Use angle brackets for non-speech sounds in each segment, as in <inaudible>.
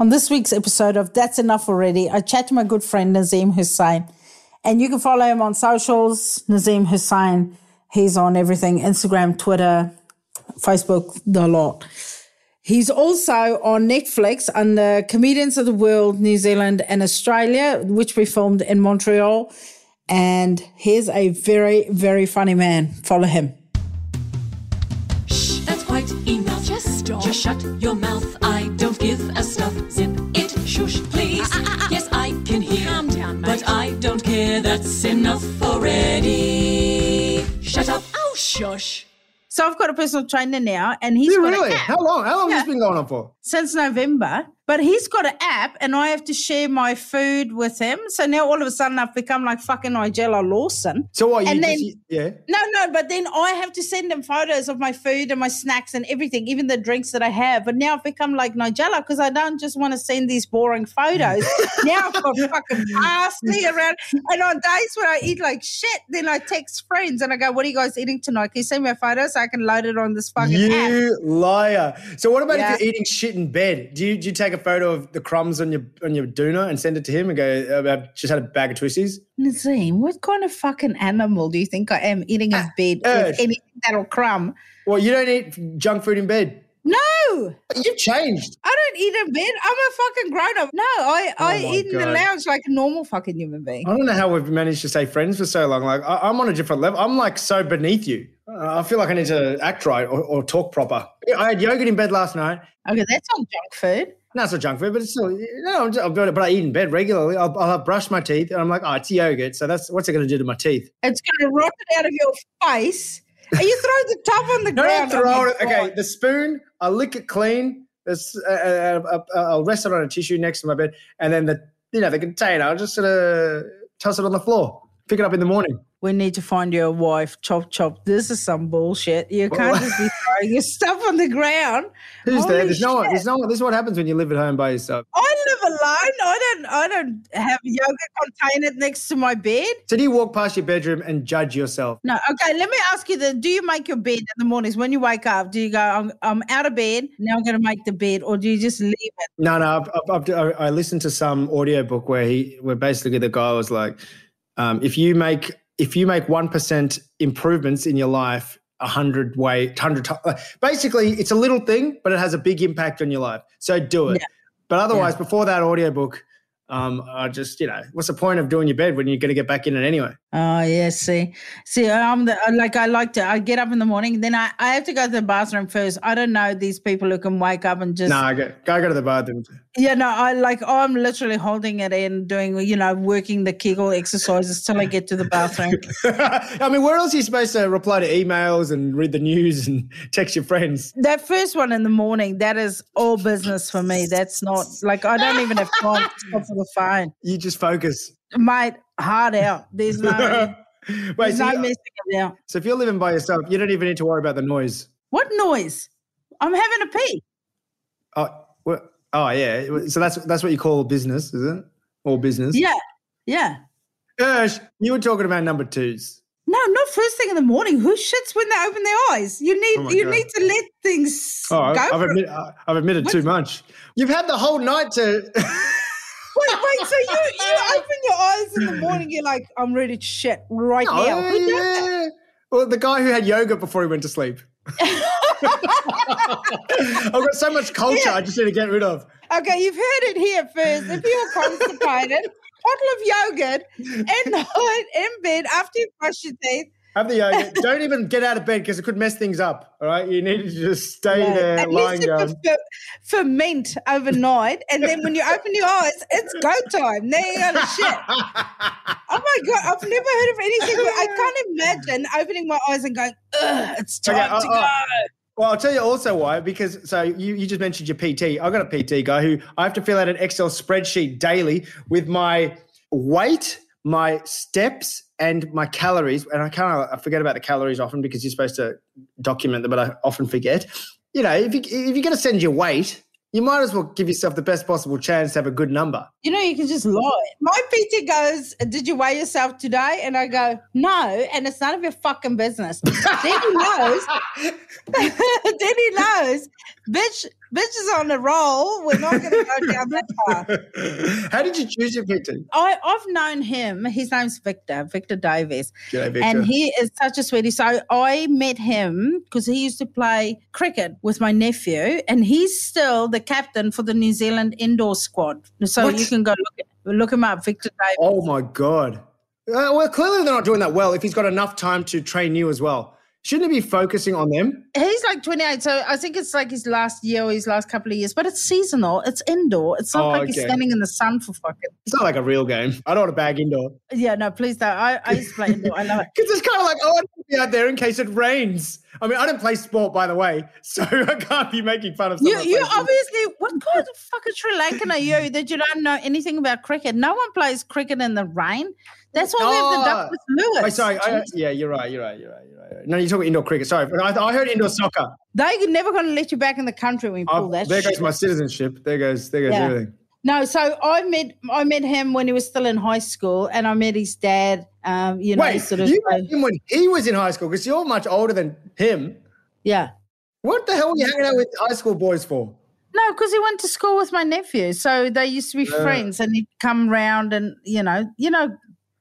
On this week's episode of That's Enough Already, I chat to my good friend Nazeem Hussain. And you can follow him on socials, Nazeem Hussain. He's on everything Instagram, Twitter, Facebook, the lot. He's also on Netflix under Comedians of the World, New Zealand and Australia, which we filmed in Montreal. And he's a very, very funny man. Follow him. Shh, that's quite enough. Just stop. Just shut your mouth. I don't give a stuff. Zip it, shush, please. Ah, ah, ah, yes, I can hear. Calm down, mate. But I don't care. That's enough already. Shut up. Oh, shush. So I've got a personal trainer now, and he's Yeah, got really? an app How long? How long has this been going on for? since November. But he's got an app, and I have to share my food with him. So now all of a sudden I've become like fucking Nigella Lawson. So what? You And just, yeah. No, no, but then I have to send him photos of my food and my snacks and everything, even the drinks that I have. But now I've become like Nigella because I don't just want to send these boring photos. <laughs> now I've got fucking parsley around. And on days when I eat like shit, then I text friends and I go, What are you guys eating tonight? Can you send me a photo so I can load it on this fucking app? You liar. So what about Yeah. if you're eating shit in bed? Do you, do you take a photo of the crumbs on your on your doona and send it to him and go, "Uh, I've just had a bag of twisties? Nazeem, what kind of fucking animal do you think I am eating in bed Urge. with anything that'll crumb? Well, you don't eat junk food in bed. No, You've changed. I don't eat in bed. I'm a fucking grown up. No, I, I Oh my eat in the lounge like a normal fucking human being. I don't know how we've managed to stay friends for so long. Like I, I'm on a different level. I'm like so beneath you. Uh, I feel like I need to act right or, or talk proper. I had yogurt in bed last night. Okay, that's not junk food. No, so junk food, but it's still no. I'm just- But I eat in bed regularly. I'll, I'll have brushed my teeth, and I'm like, oh, it's yogurt. So that's what's it going to do to my teeth? It's going to rot it out of your face. And you throw the top on the <laughs> No, ground. don't throw it. Okay, the spoon. I'll lick it clean. This, uh, uh, uh, uh, I'll rest it on a tissue next to my bed, and then the you know the container. I'll just sort of toss it on the floor. Pick it up in the morning. We need to find you a wife. Chop, chop. This is some bullshit. You can't just be <laughs> throwing your stuff on the ground. Who's there? Holy There's no one. There's no one. This is what happens when you live at home by yourself. I live alone. I don't. I don't have yoga container next to my bed. So do you walk past your bedroom and judge yourself? No. Okay. Let me ask you then. Do you make your bed in the mornings when you wake up? Do you go? I'm, I'm out of bed now. I'm going to make the bed, or do you just leave it? No, no. I've, I've, I've, I listened to some audiobook where he, where basically the guy was like, um, if you make if you make one percent improvements in your life, a hundred way, hundred times. Basically, it's a little thing, but it has a big impact on your life. So do it. Yeah. But otherwise, before that audiobook, um, I just you know, what's the point of doing your bed when you're going to get back in it anyway? Oh yeah, see, see, I'm the like I like to. I get up in the morning, then I, I have to go to the bathroom first. I don't know these people who can wake up and just No, I go, go go to the bathroom. Yeah. No, I like oh, I'm literally holding it in, doing you know working the Kegel exercises till I get to the bathroom. <laughs> I mean, where else are you supposed to reply to emails and read the news and <laughs> text your friends? that first one in the morning, that is all business for me. That's not like I don't even have time to for the phone. You just focus. Mate, hard out. There's no, <laughs> Wait, there's so, no you- uh, about. so if you're living by yourself, you don't even need to worry about the noise. What noise? I'm having a pee. Oh, well, oh yeah. So that's that's what you call business, is it? Or business? Yeah, yeah. Ursh, you were talking about number twos. No, not first thing in the morning. Who shits when they open their eyes? You need Oh you God. need to let things Oh, I've, go. I've, admit, I've admitted too much. You've had the whole night to. <laughs> Wait, wait. So you you open your eyes in the morning. You're like, I'm ready to shit right oh, now. Who yeah. Well, the guy who had yoga before he went to sleep. <laughs> <laughs> I've got so much culture I just need to get rid of. Okay, you've heard it here first. If you're constipated, <laughs> bottle of yogurt at night in bed after you brush your teeth. Have the yoga. <laughs> Don't even get out of bed because it could mess things up. All right, you need to just stay Yeah, there, At lying down. ferment overnight, and then when you open your eyes, it's go time. There you go, shit. Oh my god, I've never heard of anything. I can't imagine opening my eyes and going, "Ugh, it's time Okay, to uh, go." uh, Well, I'll tell you also why. Because so you, you just mentioned your PT. I've got a PT guy who I have to fill out an Excel spreadsheet daily with my weight, my steps, and my calories. And I kind of I forget about the calories often because you're supposed to document them, but I often forget. You know, if you if you're going to send your weight, you might as well give yourself the best possible chance to have a good number. You know, you can just lie. My PT goes, Did you weigh yourself today? And I go, No. And it's none of your fucking business. then he knows. <laughs> <laughs> then he knows, bitch, bitch is on a roll. We're not going to go down that <laughs> path. How did you choose your PT? I, I've known him. His name's Victor, Victor Davies. G'day, Victor. And he is such a sweetie. So I met him because he used to play cricket with my nephew, and he's still the captain for the New Zealand indoor squad. So What? you can go look, look him up, Victor Davies. Oh my god. Uh, well, clearly they're not doing that well. If he's got enough time to train you as well, shouldn't he be focusing on them? He's like 28, so I think it's like his last year or his last couple of years, but it's seasonal. It's indoor. It's not Oh, like he's standing in the sun for fucking. It's not like a real game. I don't want to bag indoor Yeah, no, please don't. I, I used to play indoor. I love it. <laughs> because it's kind of like oh, I want to be out there in case it rains. I mean, I don't play sport, by the way, <laughs> so I can't be making fun of. You, you sport. obviously, what kind of fucking Sri Lankan are you that you don't know anything about cricket? No one plays cricket in the rain. That's why we have the Oh. Douglas Lewis. Wait, sorry. I, yeah, you're right. You're right. You're right. No, you're talking indoor cricket. Sorry, I, I heard indoor soccer. They're never going to let you back in the country when you pull Oh, that there shit. goes my citizenship. There goes. There goes Yeah. everything. No, so I met I met him when he was still in high school, and I met his dad. Um, you know, Wait, sort of. you met him when he was in high school because you're much older than him. yeah. What the hell were you hanging out with high school boys for? No, because he went to school with my nephew, so they used to be Yeah. friends, and he'd come round, and you know, you know,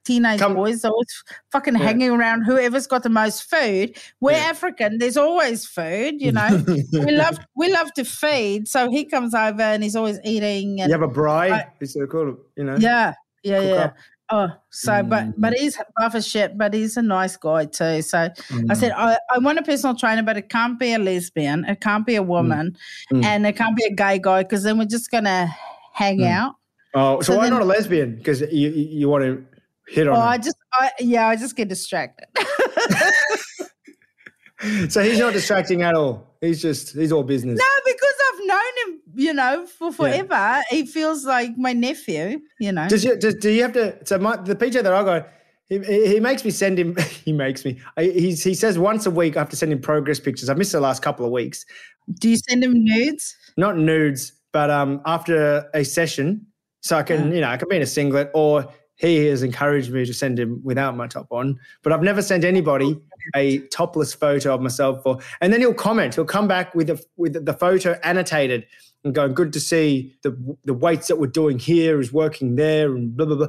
teenage Come- boys are always fucking Yeah. hanging around. Whoever's got the most food. We're Yeah. African. There's always food. You know, <laughs> we love we love to feed. So he comes over, and he's always eating. And You have a bride. I- It's so cool. You know. yeah, yeah, yeah. up. Oh, so but Mm. but he's buff as shit, but he's a nice guy too. So I Mm. said I, I want a personal trainer, but it can't be a lesbian, it can't be a woman, Mm. and it can't be a gay guy because then we're just gonna hang Mm. out. Oh, so, So why then- not a lesbian? Because you, you want to hit on. Oh. I just I yeah, I just get distracted. <laughs> so he's not distracting at all. He's just he's all business. no, because I've known him, you know, for forever. He feels like my nephew, you know. Does you does, do you have to? So my, the PT that I got, he, he he makes me send him. <laughs> He makes me. I, he says once a week I have to send him progress pictures. I've missed the last couple of weeks. Do you send him nudes? Not nudes, but um after a session, so I can you know I can be in a singlet or. He has encouraged me to send him without my top on, but I've never sent anybody a topless photo of myself. For and then he'll comment. He'll come back with a, with the photo annotated and going, "Good to see the the weights that we're doing here is working there," and blah blah blah.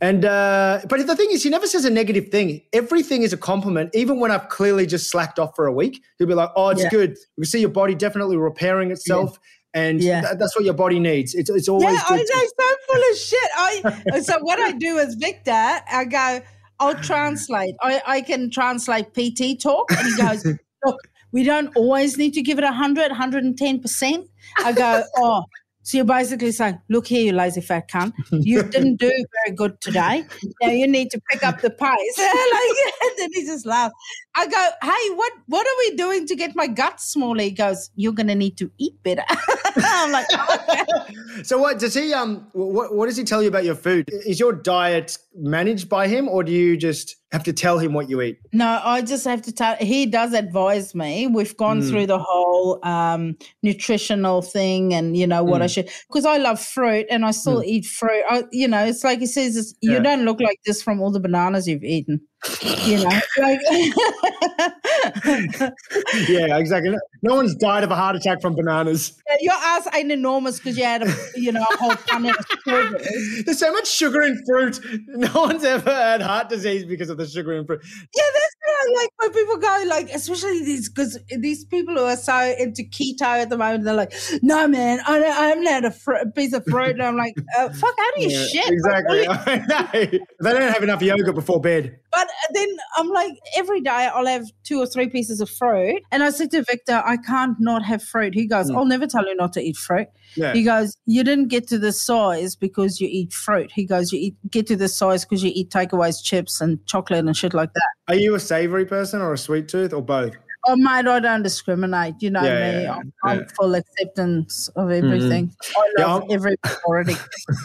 And uh, but the thing is, he never says a negative thing. Everything is a compliment, even when I've clearly just slacked off for a week. He'll be like, "Oh, it's Yeah. good. We can see your body definitely repairing itself, and Yeah. tha- that's what your body needs. It's it's always Yeah, I good." know, to- so full of shit. I so what I do is Victor, I go, I'll translate. I, I can translate PT talk, and he goes, look, we don't always need to give it 100, 110%. I go, oh, so you're basically saying, look here, you lazy fat cunt, you <laughs> didn't do very good today. Now you need to pick up the pace. <laughs> like, and <laughs> then he just laughs. I go, hey, what what are we doing to get my guts smaller? He goes, you're going to need to eat better. I'm like, okay. so what does he um what what does he tell you about your food? Is your diet managed by him, or do you just have to tell him what you eat? No, I just have to tell. He does advise me. We've gone Mm. through the whole um, nutritional thing, and you know what I Mm. should because I love fruit and I still eat fruit. I, you know, it's like he says, it's, Yeah. you don't look like this from all the bananas you've eaten. You know, like <laughs> yeah, exactly. No- one's died of a heart attack from bananas. your ass ain't enormous because you had a you know a whole ton of strawberries. There's so much sugar in fruit. No one's ever had heart disease because of the sugar in fruit. Yeah, that's what I like when people go like, especially these because these people who are so into keto at the moment, they're like, "No, man, I, don't- I haven't had a, fr- piece of fruit," and I'm like, uh, "Fuck, how do you Yeah, shit?" Exactly. all you- <laughs> They don't have enough yogurt before bed. But then I'm like, every day I'll have two or three pieces of fruit, and I said to Victor, "I can't not have fruit." He goes, Mm. "I'll never tell you not to eat fruit." Yeah. He goes, "You didn't get to this size because you eat fruit." He goes, "You eat, get to this size because you eat takeaways, chips, and chocolate and shit like that." Are you a savory person or a sweet tooth or both? Oh, mate, I don't discriminate. You know Yeah, me. yeah, yeah, I'm, I'm full acceptance of mm-hmm. everything. I Yeah, love I'm- every already.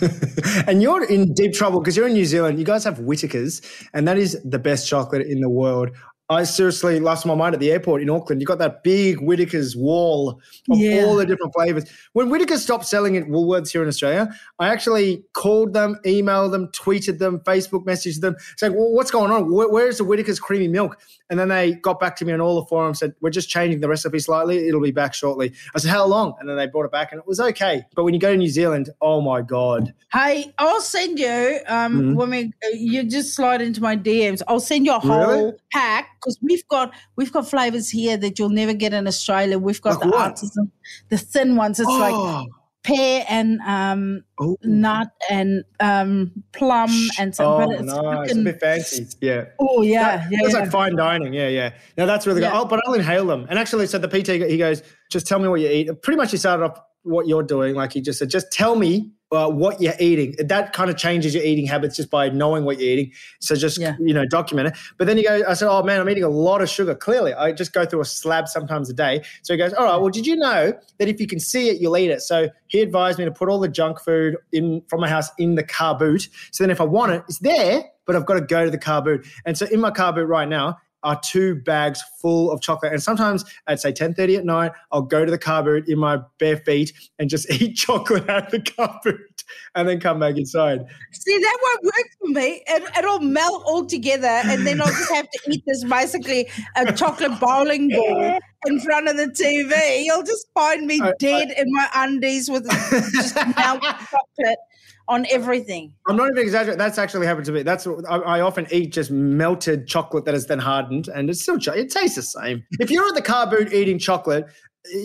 <laughs> and you're in deep trouble because you're in New Zealand. You guys have Whittaker's, and that is the best chocolate in the world. I seriously lost my mind at the airport in Auckland. You got that big Whittaker's wall of Yeah. all the different flavors. When Whittaker stopped selling at Woolworths here in Australia, I actually called them, emailed them, tweeted them, Facebook messaged them, saying, well, "What's going on? Where, where's the Whittaker's creamy milk?" And then they got back to me on all the forums, said, "We're just changing the recipe slightly. It'll be back shortly." I said, "How long?" And then they brought it back, and it was okay. But when you go to New Zealand, oh my god, Hey, I'll send you um Mhm. when we you just slide into my DMs. I'll send you a whole Really? pack because we've got we've got flavors here that you'll never get in Australia. We've got Like the what? artisan, the thin ones. It's like oh, pear and um oh. nut and um plum and so. Oh, it's nice. A fucking- bit fancy. Yeah. oh yeah, That- yeah, It's yeah. like fine dining. Yeah, yeah. Now that's really good. Yeah. Oh, but I'll inhale them. And actually, so the PT, he goes, just tell me what you eat. Pretty much he started off what you're doing. Like he just said, just tell me uh, what you're eating. That kind of changes your eating habits just by knowing what you're eating. So just, Yeah. you know, document it. But then you go, I said, oh man, I'm eating a lot of sugar. Clearly, I just go through a slab sometimes a day. So he goes, all right, well, did you know that if you can see it, you'll eat it? So he advised me to put all the junk food in from my house in the car boot. So then if I want it, it's there, but I've got to go to the car boot. And so in my car boot right now are two bags full of chocolate. And sometimes at say 10:30 at night, I'll go to the car boot in my bare feet and just <laughs> eat chocolate out of the car boot and then come back inside. See, that won't work for me. It, it'll melt all together, and then I'll just have to eat this basically a chocolate bowling ball in front of the TV. You'll just find me I- I- dead in my undies with just melted chocolate on everything. I'm not even exaggerating. That's actually happened to me. That's what I, I often eat just melted chocolate that has then hardened, and it's still it tastes the same. If you're at the car boot eating chocolate,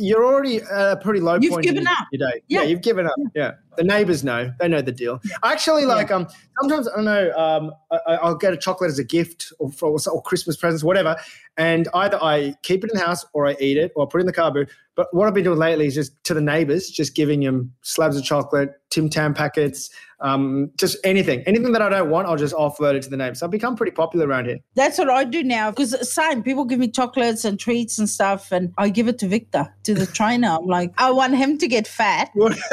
you're already at a pretty low You've point in given your- up. your day. Yeah. Yeah. you've given up. Yeah, the neighbors know. They know the deal. Actually like um sometimes I don't know um I, I- I'll get a chocolate as a gift or for or Christmas presents whatever, and either I keep it in the house or I eat it or I put it in the car boot. But what I've been doing lately is just to the neighbors, just giving them slabs of chocolate, Tim Tam packets, um, just anything, anything that I don't want, I'll just offload it to the neighbors. So I've become pretty popular around here. That's what I do now because same people give me chocolates and treats and stuff, and I give it to Victor to the <laughs> trainer. I'm like, I want him to get fat,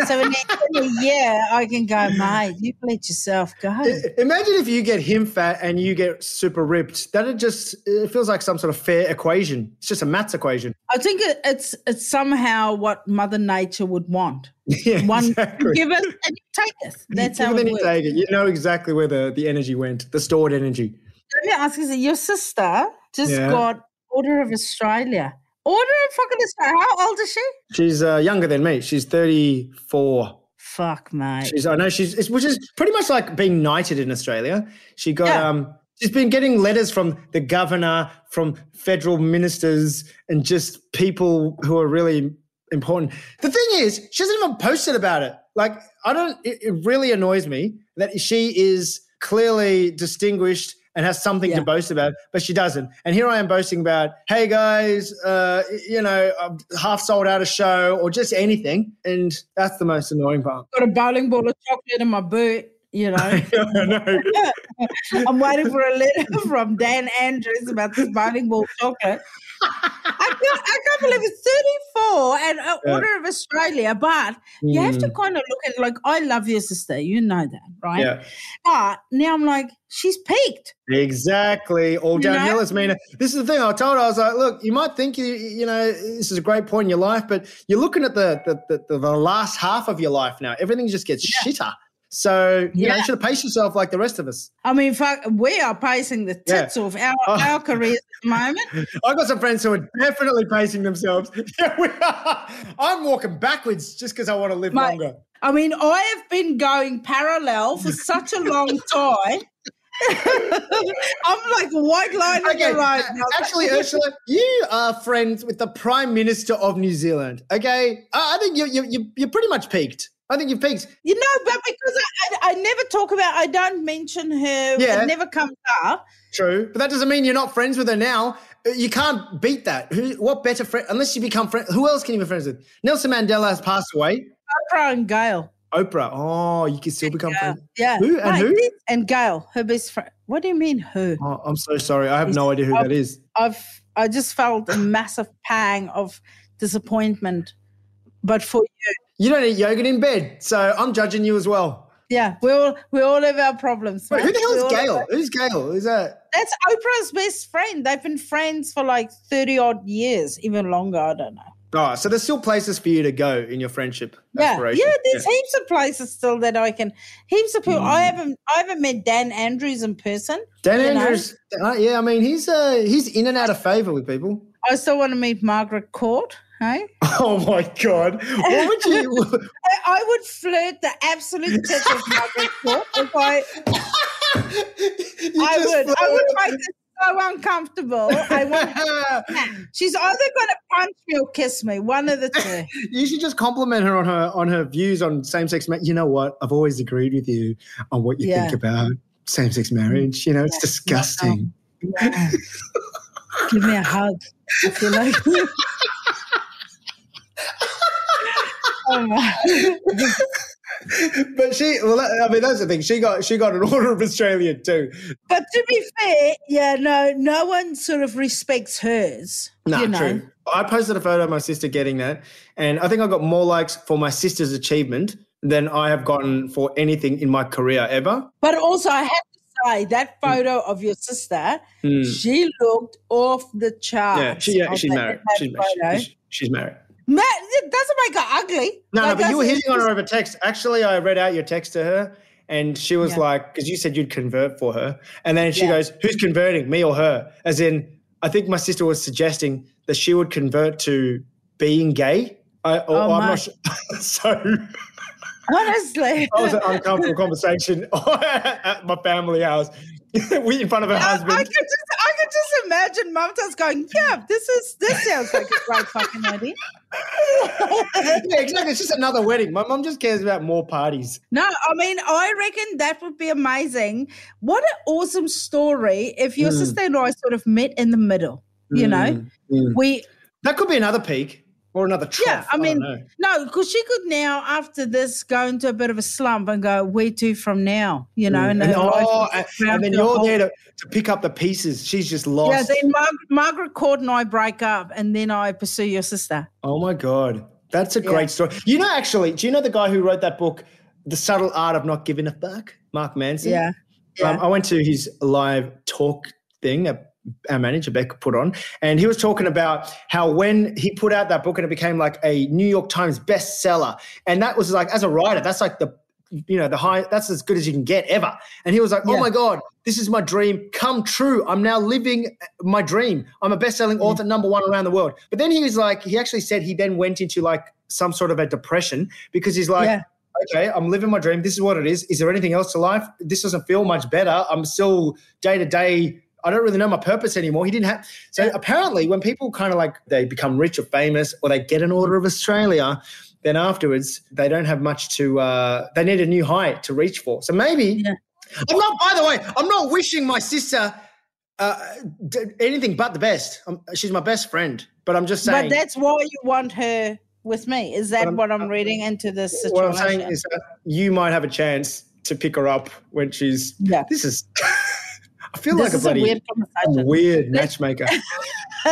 so in a, year I can go, mate. You let yourself go. Imagine if you get him fat and you get super ripped. That it just it feels like some sort of fair equation. It's just a maths equation. I think it, it's it's somehow what Mother Nature would want. <laughs> Yeah, One exactly. give it and you take it. That's Give how it you take it. You know exactly where the, the energy went, the stored energy. Let me ask you, your sister just Yeah. got Order of Australia. Order of fucking Australia. How old is she? She's uh, younger than me. She's 34. Fuck, mate. She's I know she's which is pretty much like being knighted in Australia. She got Yeah. um she's been getting letters from the governor, from federal ministers, and just people who are really important. The thing is, she hasn't even posted about it. Like I don't. It, it really annoys me that she is clearly distinguished and has something Yeah. to boast about, but she doesn't. And here I am boasting about, hey guys, uh, you know, I've half sold out a show or just anything, and that's the most annoying part. got a bowling ball of chocolate in my boot. You know, <laughs> know. <laughs> I'm waiting for a letter <laughs> from Dan Andrews about this bowling ball chocolate. I can't, I can't believe it's 34 and uh, Yeah. Order of Australia, but you have to kind of look at like I love your sister, you know that, right? Yeah, But now I'm like, she's peaked. exactly. All You know? downhill is mean. This is the thing. I told her, I was like, look, you might think you, you know, this is a great point in your life, but you're looking at the the, the, the, the last half of your life now. Everything just gets shitter. So you know, Yeah. you should pace yourself like the rest of us. I mean, fuck, we are pacing the Yeah. tits off our, Oh. our careers at the moment. <laughs> I've got some friends who are definitely pacing themselves. <laughs> Yeah, we are. I'm walking backwards just because I want to live Mate, longer. I mean, I have been going parallel for <laughs> such a long time. I'm like white line in Okay, the road. actually, Urzila, you are friends with the Prime Minister of New Zealand. Okay, I I think you you you you're pretty much peaked. I think you've peaked. You know, but because I, I, I never talk about, I don't mention her. Yeah. It never comes up. True, but that doesn't mean you're not friends with her now. Uh, You can't beat that. Who? What better friend? Unless you become friends. Who else can you be friends with? Nelson Mandela has passed away. Oprah and Gayle. Oprah. Oh, you can still become Yeah. friends. yeah. Who? And who? And Gayle, her best friend. What do you mean, who? Oh, I'm so sorry. I have no idea who that is. I've I just felt a massive pang of disappointment. But for you, You don't eat yogurt in bed, so I'm judging you as well. Yeah, we all we all have our problems. Wait, who the hell is Gayle? our- Who's Gayle? Is that? That's Oprah's best friend. They've been friends for like thirty odd years, even longer. I don't know. Oh, so there's still places for you to go in your friendship Yeah, aspiration. yeah. There's heaps of places still that I can. Heaps of people. I haven't. I haven't met Dan Andrews in person. Dan know? Andrews. uh, yeah, I mean he's uh, he's in and out of favor with people. I still want to meet Margaret Court. Hey, <laughs> Oh my god! What would you? <laughs> I, I would flirt the absolute tip of Margaret Court if I. I would. I would make it so uncomfortable. I want. <laughs> She's either going to punch me or kiss me. One of the two. you should just compliment her on her on her views on same sex marriage. You know what? I've always agreed with you on what you Yeah. think about same sex marriage. You know, it's disgusting. Yeah. Give me a hug. I feel like. <laughs> But she, well, I mean, that's the thing. She got she got an order of Australia too. But to be fair, yeah, no, no one sort of respects hers. No, you know? true. I posted a photo of my sister getting that, and I think I got more likes for my sister's achievement than I have gotten for anything in my career ever. But also, I have to say that photo of your sister, she looked off the charts. Hmm. Yeah, she, yeah, she's married. She's, she's, she's married. Ma- it doesn't make her ugly. No, Like no, but you were hitting on her over text. Actually, I read out your text to her, and she was Yeah. like, because you said you'd convert for her, and then she Yeah. goes, "Who's converting, me or her?" As in, I think my sister was suggesting that she would convert to being gay. I, or, Oh, I'm not sure. <laughs> so Honestly. <laughs> that was an uncomfortable conversation <laughs> at my family house we in front of her I, husband. I could just, I could just imagine Mumta's going, yeah, this is this sounds like a great fucking idea. Yeah, exactly. It's just another wedding. My mom just cares about more parties. No, I mean, I reckon that would be amazing. What an awesome story if your Mm. sister and I sort of met in the middle. You know, mm. we That could be another peak or another trough. yeah. I mean, no, because she could now after this go into a bit of a slump and go, "Where to from now?" You know, and, her life oh, and, and then you're the there to, to pick up the pieces. She's just lost. Yeah, then Mar- Margaret Court and I break up, and then I pursue your sister. oh my god, that's a Yeah. great story. You know, actually, do you know the guy who wrote that book, "The Subtle Art of Not Giving a Fuck"? Mark Manson. Yeah, yeah. Um, I went to his live talk thing that our manager Beck put on, and he was talking about how when he put out that book and it became like a New York Times bestseller, and that was like as a writer, that's like the you know the high that's as good as you can get ever. And he was like, "Oh my god, this is my dream come true. I'm now living my dream. I'm a best-selling author, mm. number one around the world." But then he was like, he actually said he then went into like some sort of a depression because he's like Yeah. okay, I'm living my dream. This is what it is. Is there anything else to life? This doesn't feel much better. I'm still day to day. I don't really know my purpose anymore. He didn't have. So Yeah. apparently, when people kind of like they become rich or famous or they get an order of Australia, then afterwards they don't have much to. Uh, they need a new height to reach for. So maybe. Yeah. I'm not. By the way, I'm not wishing my sister uh, d- anything but the best. i she's my best friend, but I'm just saying. But that's why you want her with me. Is that I'm- what I'm reading into this situation? what I'm saying is that you might have a chance to pick her up when she's. Yeah. This is. <laughs> I feel this like a is a bloody weird a weird matchmaker <laughs>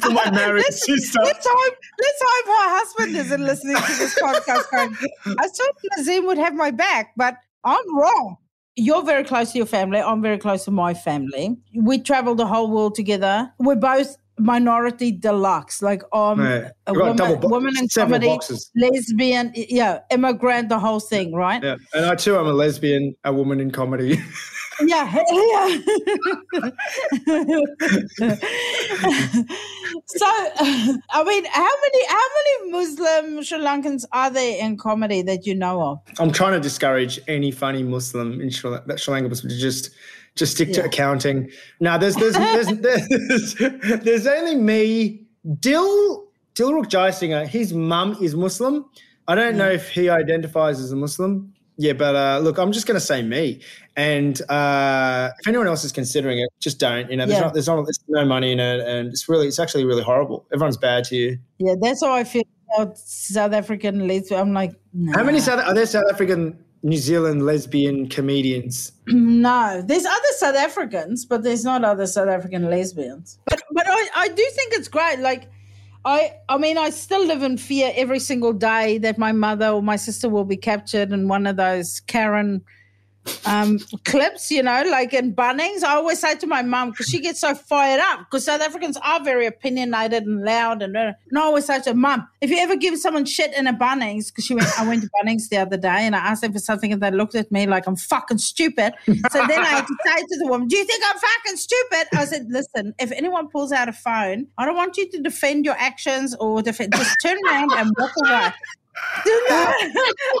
for my marriage Let's- sister. Let's hope, let's hope her husband isn't listening to this podcast going, I thought Nazeem would have my back, but I'm wrong. You're very close to your family. I'm very close to my family. We travel the whole world together. We're both minority deluxe. Like um, Yeah. a woman, woman in comedy, boxes. lesbian, yeah, immigrant, the whole thing, right? Yeah, and I too I'm a lesbian, a woman in comedy. <laughs> Yeah, yeah. <laughs> so, <laughs> I mean, how many how many Muslim Sri Lankans are there in comedy that you know of? I'm trying to discourage any funny Muslim in Sri, that Sri Lanka was to just just stick to Yeah. accounting. Now there's there's there's, <laughs> there's there's only me. Dil Dilruk Jayasinha, his mum is Muslim. I don't know if he identifies as a Muslim. Yeah, but uh, look, I'm just going to say me. And uh, if anyone else is considering it, just don't. You know, there's Yeah. not there's not there's no money in it, and it's really it's actually really horrible. Everyone's bad to you. Yeah, that's how I feel about South African lesbian. I'm like, How many. South are there South African New Zealand lesbian comedians? <clears throat> No, there's other South Africans, but there's not other South African lesbians. But but I, I do think it's great. Like, I I mean I still live in fear every single day that my mother or my sister will be captured in one of those Karen um, clips, you know, like in Bunnings. I always say to my mum, because she gets so fired up, because South Africans are very opinionated and loud. And, and I always say to mum, if you ever give someone shit in a Bunnings, because she went, I went to Bunnings the other day and I asked them for something and they looked at me like I'm fucking stupid. So then I had to say to the woman, Do you think I'm fucking stupid? I said, Listen, if anyone pulls out a phone, I don't want you to defend your actions or defend, just turn around and walk away. Do <laughs> not,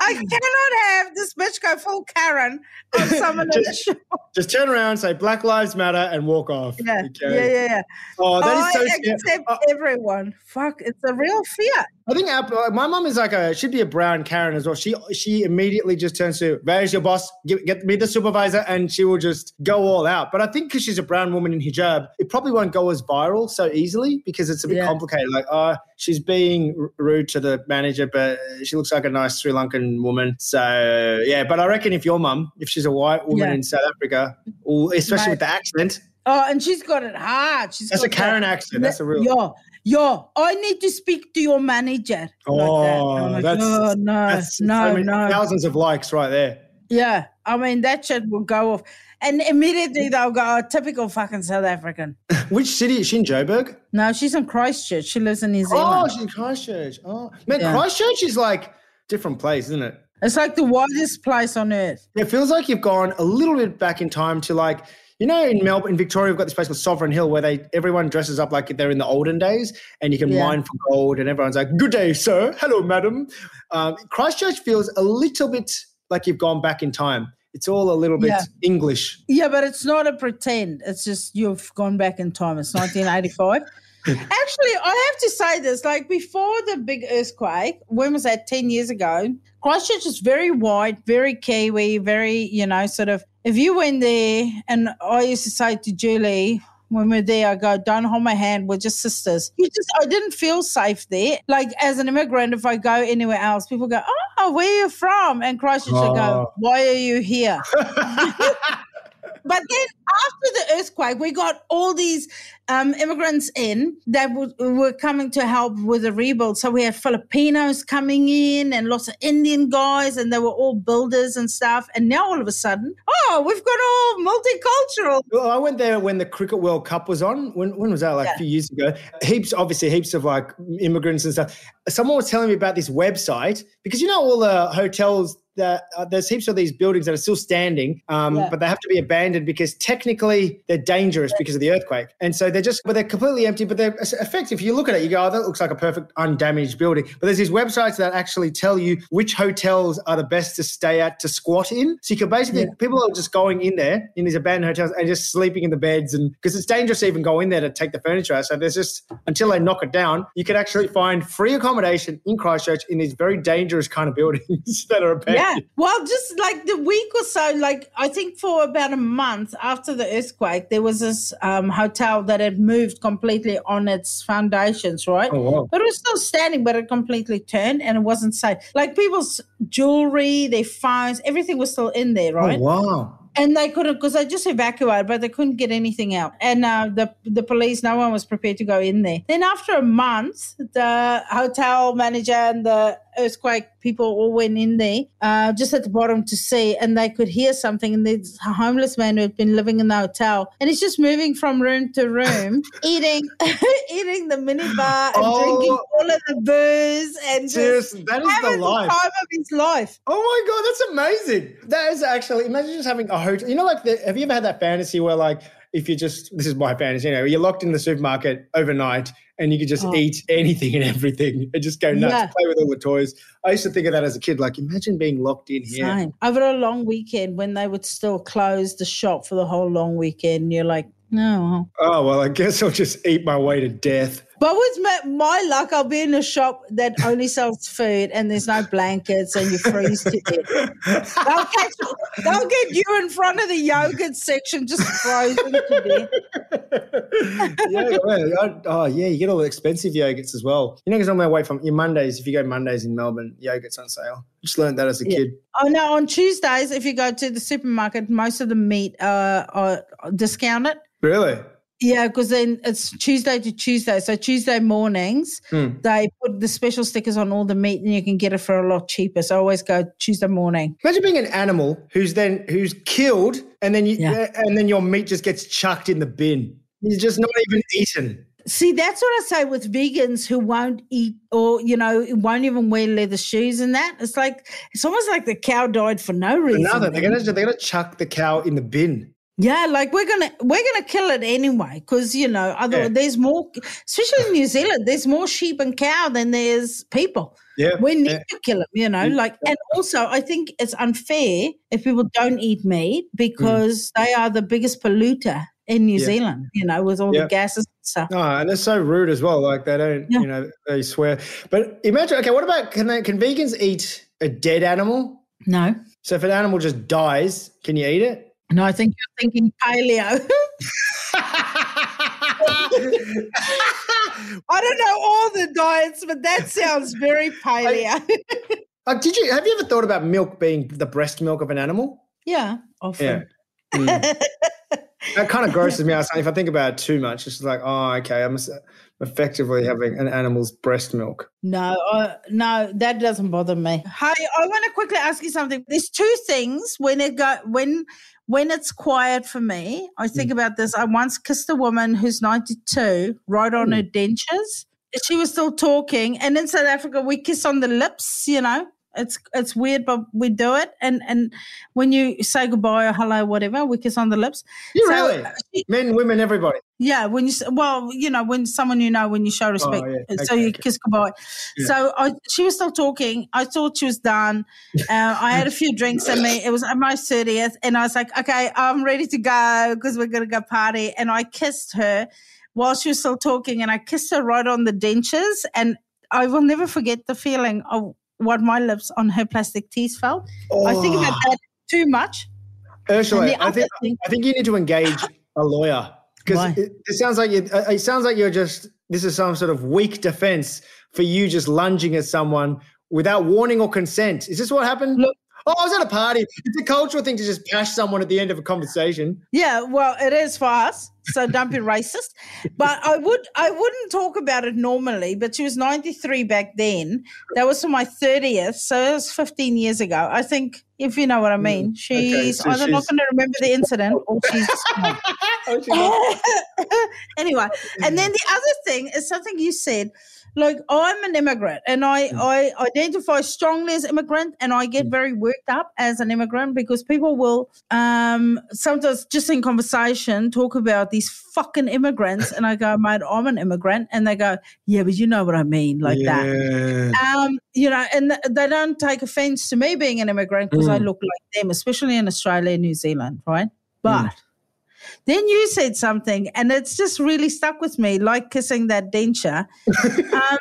I cannot have this bitch go full Karen on <laughs> someone Just- show. Just turn around, say Black Lives Matter, and walk off. Yeah, Okay. yeah, yeah, yeah. Oh, that is oh, I so scary. accept Oh, everyone. Fuck, it's a real fear. I think our, uh, my mom is like a should be a brown Karen as well. She she immediately just turns to where's your boss? Get, get me the supervisor, and she will just go all out. But I think because she's a brown woman in hijab, it probably won't go as viral so easily because it's a bit Yeah. complicated. Like, oh, she's being r- rude to the manager, but she looks like a nice Sri Lankan woman. So yeah, but I reckon if your mum, if she's a white woman Yeah. in South Africa, especially with the accent, Oh, and she's got it hard. She's that's a got Karen that- accent. That's a real. Yo, yo, I need to speak to your manager. Oh, like that. Oh, like, that's- oh, no, That's no, so no. thousands of likes right there. Yeah, I mean, that shit will go off. And immediately they'll go, oh, typical fucking South African. <laughs> Which city is she in Joburg? No, she's in Christchurch. She lives in New oh, Zealand. Oh, she's in Christchurch. Oh, man, Yeah. Christchurch is like different place, isn't it? it's like the widest place on earth. It feels like you've gone a little bit back in time to like, you know, in Melbourne, in Victoria, we've got this place called Sovereign Hill where they everyone dresses up like they're in the olden days, and you can Yeah. mine for gold, and everyone's like, "Good day, sir. Hello, madam." Um, Christchurch feels a little bit like you've gone back in time. It's all a little bit Yeah. English. Yeah, but it's not a pretend. It's just you've gone back in time. It's 1985. <laughs> Actually, I have to say this like before the big earthquake, when was that? 10 years ago, Christchurch is very white, very Kiwi, very, you know, sort of. If you went there, and I used to say to Julie, when we're there, I go, don't hold my hand. We're just sisters. You just, I didn't feel safe there. Like as an immigrant, if I go anywhere else, people go, oh, where are you from? And Christchurch, I go, Oh. why are you here? <laughs> But then after the earthquake, we got all these um, immigrants in that w- were coming to help with the rebuild. So we had Filipinos coming in and lots of Indian guys, and they were all builders and stuff. And now all of a sudden, oh, we've got all multicultural. Well, I went there when the Cricket World Cup was on. When, when was that? Like Yeah. a few years ago. Heaps, obviously, heaps of like immigrants and stuff. Someone was telling me about this website because you know all the hotels that uh, there's heaps of these buildings that are still standing, um, Yeah. but they have to be abandoned because technically they're dangerous because of the earthquake. And so they're just, but they're completely empty. But they're effective. If you look at it, you go, oh, that looks like a perfect undamaged building. But there's these websites that actually tell you which hotels are the best to stay at to squat in. So you can basically, Yeah. people are just going in there in these abandoned hotels and just sleeping in the beds. And because it's dangerous to even go in there to take the furniture out. So there's just, until they knock it down, you can actually find free accommodation in Christchurch in these very dangerous kind of buildings <laughs> that are abandoned. Yeah. Well, just like the week or so, like I think for about a month after the earthquake, there was this um, hotel that had moved completely on its foundations, right? Oh, wow. But it was still standing, but it completely turned and it wasn't safe. Like people's jewelry, their phones, everything was still in there, right? Oh, wow. And they couldn't because they just evacuated, but they couldn't get anything out. And uh, the the police, no one was prepared to go in there. Then after a month, the hotel manager and the earthquake people all went in there, uh, just at the bottom to see, and they could hear something. And there's a homeless man who had been living in the hotel, and he's just moving from room to room, <laughs> eating <laughs> eating the minibar and Oh. drinking all of the booze and just Seriously, that is the having the life. time of his life. Oh my god, that's amazing. That is actually imagine just having a hotel. You know, like the, have you ever had that fantasy where like if you just this is my fantasy, you know, you're locked in the supermarket overnight and you could just Oh. eat anything and everything <laughs> and just go nuts, Yeah. play with all the toys. I used to think of that as a kid. Like imagine being locked in here. Same. Over a long weekend when they would still close the shop for the whole long weekend, you're like, no. Oh well, I guess I'll just eat my way to death. But with my, my luck, I'll be in a shop that only sells food and there's no blankets and you freeze to death. They'll, catch, they'll get you in front of the yogurt section just frozen to death. <laughs> yeah, well, oh yeah, you get all the expensive yogurts as well. You know, because on my way from your Mondays, if you go Mondays in Melbourne, yogurt's on sale. Just learned that as a Yeah. kid. Oh no! On Tuesdays, if you go to the supermarket, most of the meat uh, are discounted. Really? Yeah, because then it's Tuesday to Tuesday. So Tuesday mornings, Hmm. they put the special stickers on all the meat, and you can get it for a lot cheaper. So I always go Tuesday morning. Imagine being an animal who's then who's killed, and then you Yeah. and then your meat just gets chucked in the bin. It's just not even eaten. See, that's what I say with vegans who won't eat or you know won't even wear leather shoes and that. It's like it's almost like the cow died for no reason. Another, they're gonna they're gonna chuck the cow in the bin. Yeah, like we're gonna we're gonna kill it anyway because you know other Yeah. there's more, especially in New Zealand. There's more sheep and cow than there's people. Yeah, We need yeah. to kill them, you know. Like, and also I think it's unfair if people don't eat meat because they are the biggest polluter in New Mm. Yeah. Zealand. You know, with all the gases and stuff. Oh, and they're so rude as well. Like they don't, you know, they swear. But imagine, okay, what about can they, can vegans eat a dead animal? No, So if an animal just dies, can you eat it? No, I think you're thinking paleo. <laughs> I don't know all the diets, but that sounds very paleo. <laughs> Like, did you have you ever thought about milk being the breast milk of an animal? yeah, often. Yeah. Mm. <laughs> that kind of grosses me out. If I think about it too much, it's like, oh, okay, I'm effectively having an animal's breast milk. No, uh, no, that doesn't bother me. Hey, I want to quickly ask you something. There's two things when it go when when it's quiet for me. I think mm. about this. I once kissed a woman who's 92, right on mm. her dentures. She was still talking, and in South Africa, we kiss on the lips. You know, it's it's weird, but we do it. And and when you say goodbye or hello, whatever, we kiss on the lips. You So, really? uh, Men, women, everybody. yeah, when you well, you know, when someone you know, when you show respect, Oh, yeah. so you okay. kiss goodbye. Yeah. So I, she was still talking. I thought she was done. Uh, I had a few drinks in me. It was my thirtieth, and I was like, okay, I'm ready to go because we're gonna go party. And I kissed her while she was still talking, and I kissed her right on the dentures, and I will never forget the feeling of what my lips on her plastic teeth felt. I think about that too much. Urzila, I think thing- I think you need to engage a lawyer because it, it sounds like you, uh, it sounds like you're just this is some sort of weak defense for you just lunging at someone without warning or consent. Is this what happened? Look- oh, I was at a party. It's a cultural thing to just bash someone at the end of a conversation. Yeah, well, it is for us, so don't be <laughs> racist. But I would, I wouldn't talk about it normally. But she was ninety three back then. That was for my thirtieth, so it was fifteen years ago. I think, if you know what I hmm, mean, she's so either not going to remember the incident <laughs> or oh, she's. <laughs> Oh, she anyway, and then the other thing is something you said. Like I'm an immigrant, and I Mm. I identify strongly as immigrant, and I get very worked up as an immigrant because people will um sometimes just in conversation talk about these fucking immigrants, and I go, <laughs> mate, I'm an immigrant, and they go, yeah, but you know what I mean, like that. Um, you know, and th- they don't take offense to me being an immigrant because I Mm. look like them, especially in Australia and New Zealand, right? But then you said something, and it's just really stuck with me, like kissing that denture. <laughs> um,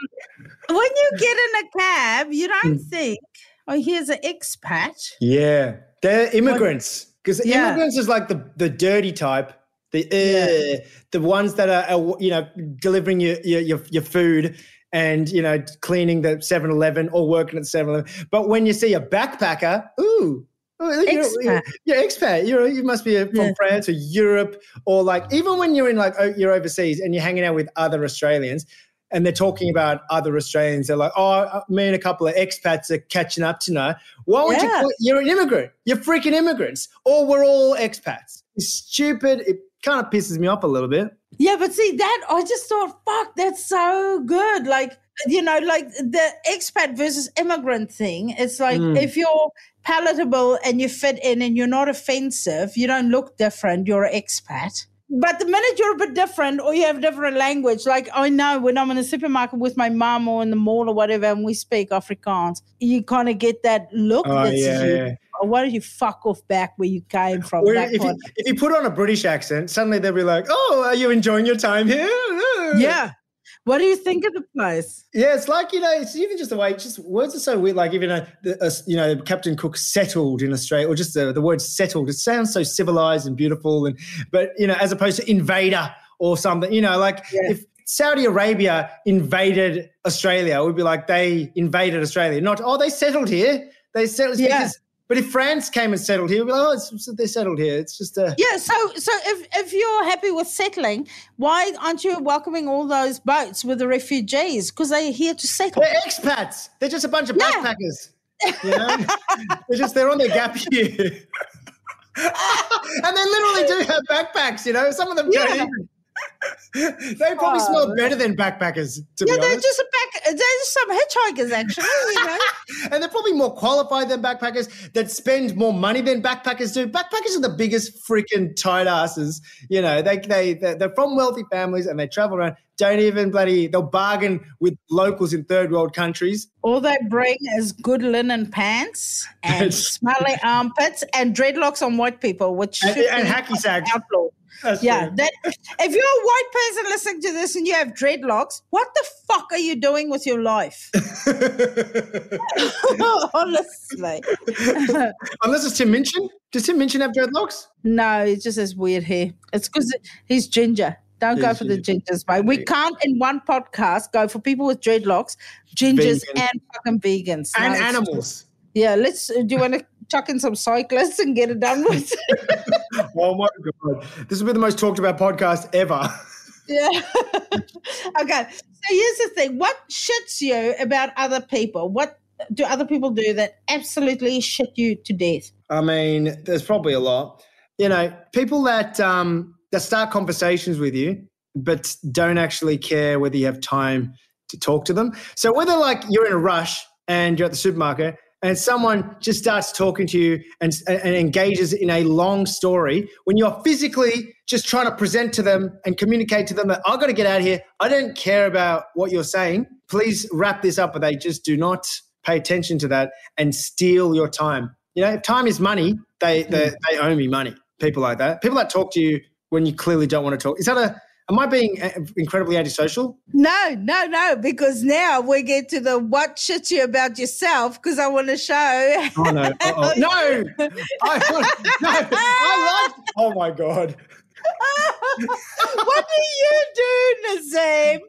when you get in a cab, you don't Mm. think, oh, here's an expat. Yeah, they're immigrants because Yeah. immigrants is like the the dirty type, the uh, the ones that are, are you know delivering your your your, your food and you know cleaning the 7-Eleven or working at 7-Eleven. But when you see a backpacker, ooh. Oh, you're- Expat. You're, you're expat. You're, you must be from Yeah. France or Europe or like even when you're in like you're overseas and you're hanging out with other Australians and they're talking about other Australians. They're like, "Oh, uh, me and a couple of expats are catching up tonight." Why would you? Yeah. Call, you're an immigrant. You're freaking immigrants, or we're all expats. It's stupid. It kind of pisses me off a little bit. Yeah, but see that I just thought, fuck, that's so good. Like, you know, like the expat versus immigrant thing. It's like Mm. if you're palatable and you fit in and you're not offensive, you don't look different, you're an expat. But the minute you're a bit different or you have different language, like I know when I'm in a supermarket with my mum or in the mall or whatever and we speak Afrikaans, you kind of get that look Oh, that's yeah, you. yeah. Or why don't you fuck off back where you came from? If, you, if you put on a British accent, suddenly they'll be like, "Oh, are you enjoying your time here?" yeah. What do you think of the place? Yeah, it's like you know, it's even just the way. Just words are so weird. Like even a, a you know, Captain Cook settled in Australia, or just the, the word settled. It sounds so civilized and beautiful, and but you know, as opposed to invader or something. You know, like Yeah. if Saudi Arabia invaded Australia, it would be like they invaded Australia. Not oh, they settled here. They settled Yeah. because But if France came and settled here, we'd be like, oh, it's, they're settled here. It's just a. Yeah, so so if, if you're happy with settling, why aren't you welcoming all those boats with the refugees? Because they're here to settle. They're expats. They're just a bunch of Yeah. backpackers. You know? <laughs> they're just they're on their gap year. <laughs> and they literally do have backpacks, you know. Some of them don't even. They probably Oh, smell better than backpackers, to Yeah, be they're honest. just a back. They're just some hitchhikers, actually. You know. <laughs> and they're probably more qualified than backpackers that spend more money than backpackers do. Backpackers are the biggest freaking tight asses. You know, they they they're from wealthy families and they travel around. Don't even bloody they'll bargain with locals in third world countries. All they bring is good linen pants <laughs> and smelly armpits and dreadlocks on white people, which And- and hacky sacks. That's Yeah, that if you're a white person listening to this and you have dreadlocks, what the fuck are you doing with your life? <laughs> Honestly, <laughs> Unless it's Tim Minchin. Does Tim Minchin have dreadlocks? no, he just has weird hair. It's because he's ginger. Don't go for the gingers, mate. We can't in one podcast go for people with dreadlocks, gingers, Vegan. and fucking vegans And No, animals. Yeah, let's. Do you want to chuck in some cyclists and get it done with? <laughs> Oh my god. This will be the most talked about podcast ever. Yeah. <laughs> okay. So here's the thing. What shits you about other people? What do other people do that absolutely shit you to death? I mean, there's probably a lot. You know, people that um that start conversations with you, but don't actually care whether you have time to talk to them. So whether like you're in a rush and you're at the supermarket and someone just starts talking to you and, and engages in a long story when you're physically just trying to present to them and communicate to them that I've got to get out of here. I don't care about what you're saying. Please wrap this up. But they just do not pay attention to that and steal your time. You know, if time is money, they, they, hmm. they owe me money. People like that. People that talk to you when you clearly don't want to talk. Is that a, am I being uh, incredibly antisocial? No, no, no, because now we get to the what shits you about yourself because I want to show. Oh no! Uh-oh. <laughs> No! I no! I like. Oh my god! What do you do, Nazeem?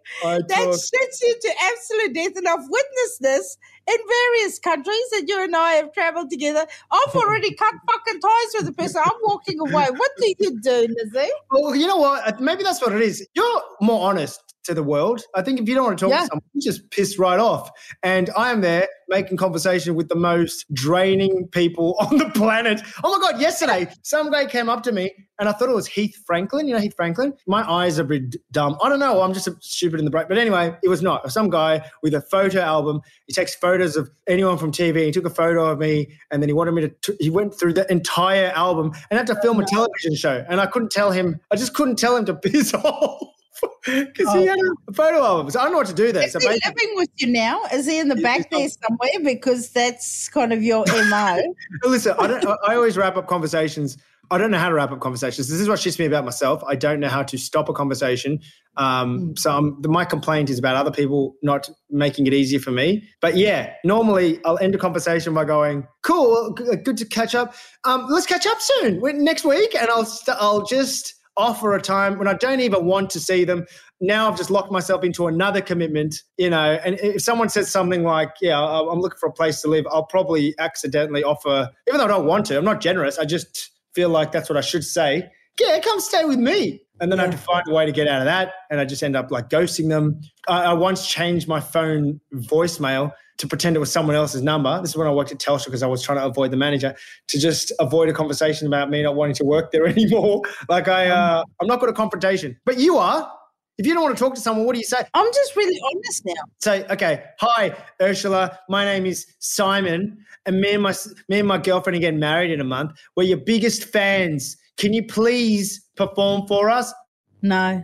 That shits you to absolute death. And I've witnessed this in various countries that you and I have traveled together. I've already <laughs> cut fucking ties with the person. I'm walking away. What do you do, Nazeem? well, you know what? Maybe that's what it is. You're more honest to the world. I think if you don't want to talk Yeah. to someone, you just piss right off. And I am there making conversation with the most draining people <laughs> on the planet. Oh my god! Yesterday, some guy came up to me, and I thought it was Heath Franklin. You know Heath Franklin. My eyes are a bit dumb. I don't know. I'm just stupid in the brain. But anyway, it was not. Some guy with a photo album. He takes photos of anyone from TV. He took a photo of me, and then he wanted me to. T- he went through the entire album and had to film a television show. And I couldn't tell him. I just couldn't tell him to <laughs> piss off. <laughs> Because he had a photo album. So I don't know what to do there. Is So he basically, living with you now? Is he in the back there somewhere? Because that's kind of your MO. <laughs> listen, I don't. I always wrap up conversations. I don't know how to wrap up conversations. This is what shits me about myself. I don't know how to stop a conversation. Um, so I'm, my complaint is about other people not making it easier for me. But yeah, normally I'll end a conversation by going, "Cool, good to catch up. Um, let's catch up soon, we- next week." And I'll st- I'll just offer a time when I don't even want to see them. Now I've just locked myself into another commitment, you know. And if someone says something like, "Yeah, I'm looking for a place to live," I'll probably accidentally offer, even though I don't want to. I'm not generous. I just feel like that's what I should say. Yeah, come stay with me. And then I have to find a way to get out of that. And I just end up like ghosting them. I, I once changed my phone voicemail to pretend it was someone else's number. This is when I worked at Telstra because I was trying to avoid the manager to just avoid a conversation about me not wanting to work there <laughs> anymore. Like I, uh, I'm not good at confrontation, but you are. If you don't want to talk to someone, what do you say? I'm just really honest now. say, okay, hi, Urzila. My name is Simon, and me and my me and my girlfriend are getting married in a month. We're your biggest fans. Can you please perform for us? No.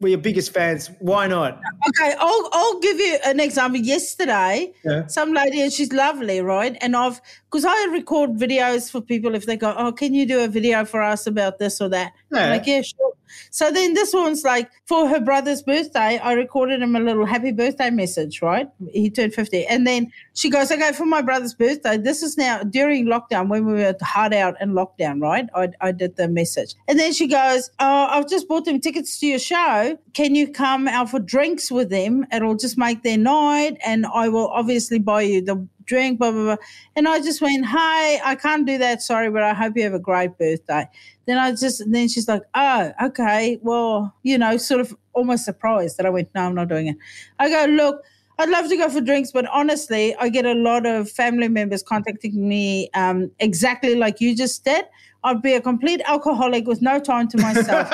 We're your biggest fans. Why not? Okay, I'll I'll give you an example. Yesterday, Yeah. some lady and she's lovely, right? And I've because I record videos for people if they go, oh, can you do a video for us about this or that? I'm Yeah. like, yeah, sure. So then this one's like for her brother's birthday, I recorded him a little happy birthday message, right? He turned 50. And then she goes, okay, for my brother's birthday, this is now during lockdown when we were hard out and lockdown, right? I, I did the message. And then she goes, oh, I've just bought them tickets to your show. Can you come out for drinks with them? It'll just make their night. And I will obviously buy you the drink, blah, blah, blah. And I just went, Hey, I can't do that. Sorry, but I hope you have a great birthday. Then I just, then she's like, Oh, okay. Well, you know, sort of almost surprised that I went, No, I'm not doing it. I go, Look, I'd love to go for drinks, but honestly, I get a lot of family members contacting me um, exactly like you just did. I'd be a complete alcoholic with no time to myself.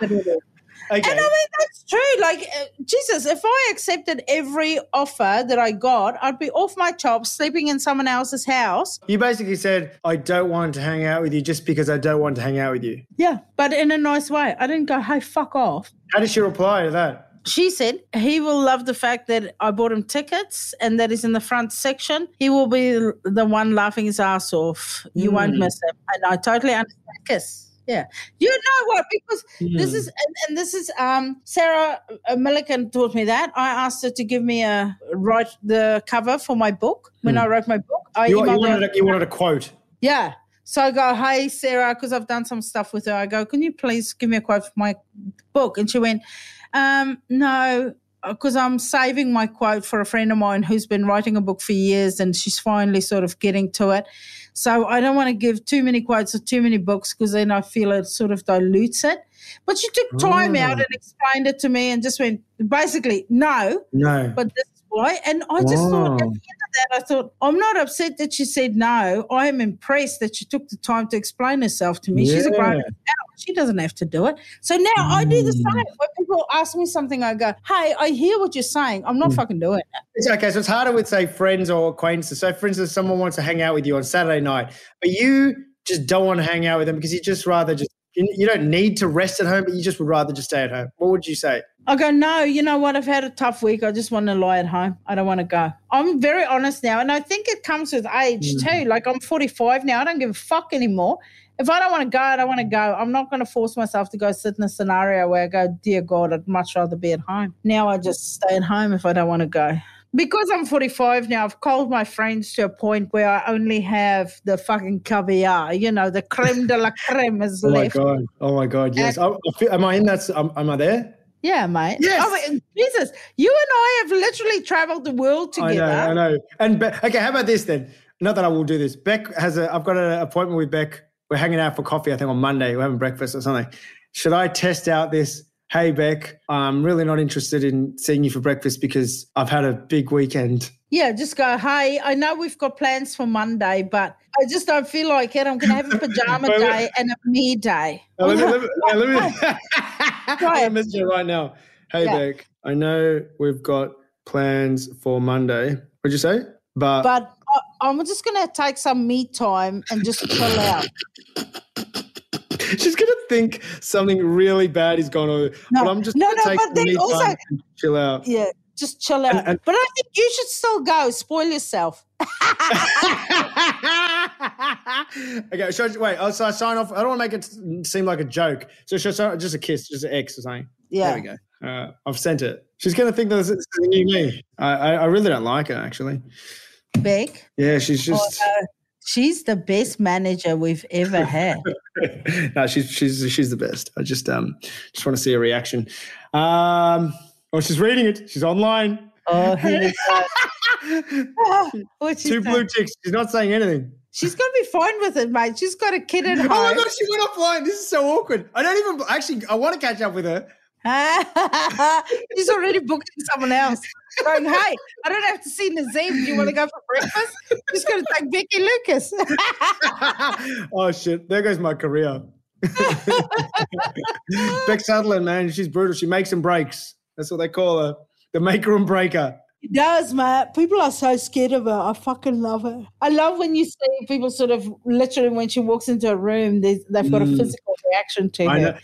<laughs> Okay. And I mean, that's true. Like, uh, Jesus, if I accepted every offer that I got, I'd be off my chops, sleeping in someone else's house. you basically said, I don't want to hang out with you just because I don't want to hang out with you. Yeah. But in a nice way. I didn't go, hey, fuck off. How did she reply to that? She said he will love the fact that I bought him tickets and that he's in the front section. He will be the one laughing his ass off. You won't miss him. And I totally understand. Kiss. Yeah. You know what? Because this is, and, and this is, um, Sarah uh, Millican taught me that. I asked her to give me a, write the cover for my book. When I wrote my book, I You, you, wanted a, you wanted a quote. yeah. So I go, hey, Sarah, because I've done some stuff with her. I go, can you please give me a quote for my book? And she went, um, no, because I'm saving my quote for a friend of mine who's been writing a book for years and she's finally sort of getting to it. So I don't want to give too many quotes or too many books because then I feel it sort of dilutes it. But she took time out mm. and explained it to me and just went, basically, no, No. but this why. And I just thought at the end of that, I thought, I'm not upset that she said no. I am impressed that she took the time to explain herself to me. She's a grown up now. She doesn't have to do it. So now I do the Mm. same. When people ask me something, I go, Hey, I hear what you're saying. I'm Mm. not fucking doing it. It's, okay, so it's harder with, say, friends or acquaintances. So, for instance, someone wants to hang out with you on Saturday night, but you just don't want to hang out with them because you just rather just, you don't need to rest at home, but you just would rather just stay at home. What would you say? I go, no, you know what? I've had a tough week. I just want to lie at home. I don't want to go. I'm very honest now. And I think it comes with age mm. too. Like I'm 45 now. I don't give a fuck anymore. If I don't want to go, I don't want to go. I'm not going to force myself to go sit in a scenario where I go, dear God, I'd much rather be at home. Now I just stay at home if I don't want to go. Because I'm 45 now, I've called my friends to a point where I only have the fucking caviar, you know, the creme de la creme is <laughs> Oh my. God. Oh my God. Yes. I, oh, I feel, am I in that? Am, am I there? Yeah, mate. Oh, yes. Oh, Jesus, you and I have literally traveled the world together. I know, I know. And Be- okay, how about this then? Not that I will do this. Beck has a. I've got an appointment with Beck. We're hanging out for coffee. I think on Monday. We're having breakfast or something. Should I test out this? Hey Beck, I'm really not interested in seeing you for breakfast because I've had a big weekend. Yeah, just go, hey, I know we've got plans for Monday, but I just don't feel like it. I'm going to have a <laughs> pajama Wait, wait. day and a me day. Let me, let me, let me, <laughs> <laughs> I'm Go gonna message her right now. Hey Yeah. Beck, I know we've got plans for Monday. What'd you say? But, But I, I'm just going to take some me time and just chill out. she's gonna think something really bad is going on. No, but I'm just no, no, take but then me also- time and chill out. Yeah, just chill out. and- but I think you should still go. Spoil yourself. <laughs> okay, so wait. Oh, so I sign off. I don't want to make it seem like a joke. So should I just a kiss, just an X or something. Yeah. There we go. Uh, I've sent it. She's gonna think that this is a new me. I, I, I really don't like her actually. Big. Yeah, she's just. uh, she's the best manager we've ever <laughs> had. no, she's she's she's the best. I just um just want to see a reaction. Um, oh, she's reading it. She's online. Oh. <laughs> <laughs> What's she Two blue ticks. She's not saying anything. She's gonna be fine with it, mate. She's got a kid at home. <laughs> Oh my god, she went offline. This is so awkward. I don't even actually. I want to catch up with her. She's already booked someone else. Going, hey, I don't have to see Nazeem. Do you want to go for breakfast? Just gonna take Becky Lucas. oh shit! There goes my career. Beck Sutherland, man, she's brutal. She makes and breaks. That's what they call her. The maker and breaker. It does, man. People are so scared of her. I fucking love her. I love when you see people sort of literally when she walks into a room, they, they've got a physical reaction to Mm. I her. know.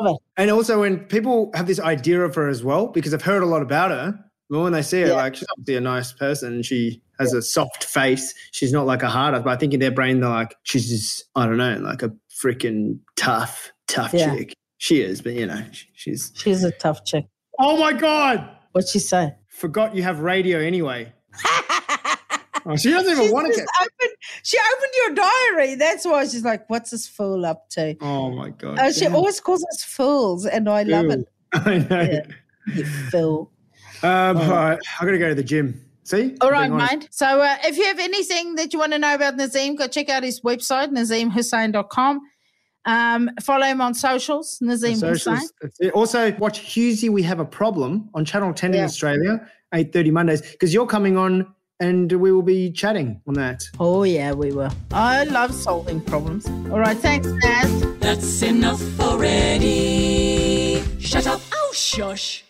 I love it. And also when people have this idea of her as well, because I've heard a lot about her. But when they see her, Yeah. like she's obviously a nice person. She has a soft face. She's not like a hard ass, but I think in their brain they're like, she's just, I don't know, like a freaking tough, tough Yeah. chick. She is, but you know, she's. She's a tough chick. Oh my god! What'd she say? Forgot you have radio anyway. <laughs> Oh, she doesn't even She's want to get. opened, she opened your diary. That's why she's like, what's this fool up to? Oh my god! Uh, she always calls us fools, and I love it. <laughs> I know. Yeah. You fool. Um, all right, I gotta go to the gym. See? All right, mate. So uh, if you have anything that you want to know about Nazeem, go check out his website, nazeemhussain.com. Um, follow him on socials, Nazeem Hussain. Socials. Also, watch Hughesy. We have a problem on Channel 10 in Australia, 8.30 Mondays, because you're coming on and we will be chatting on that. Oh, yeah, we will. I love solving problems. All right, thanks, Naz. That's enough already. Shut up. Oh, shush.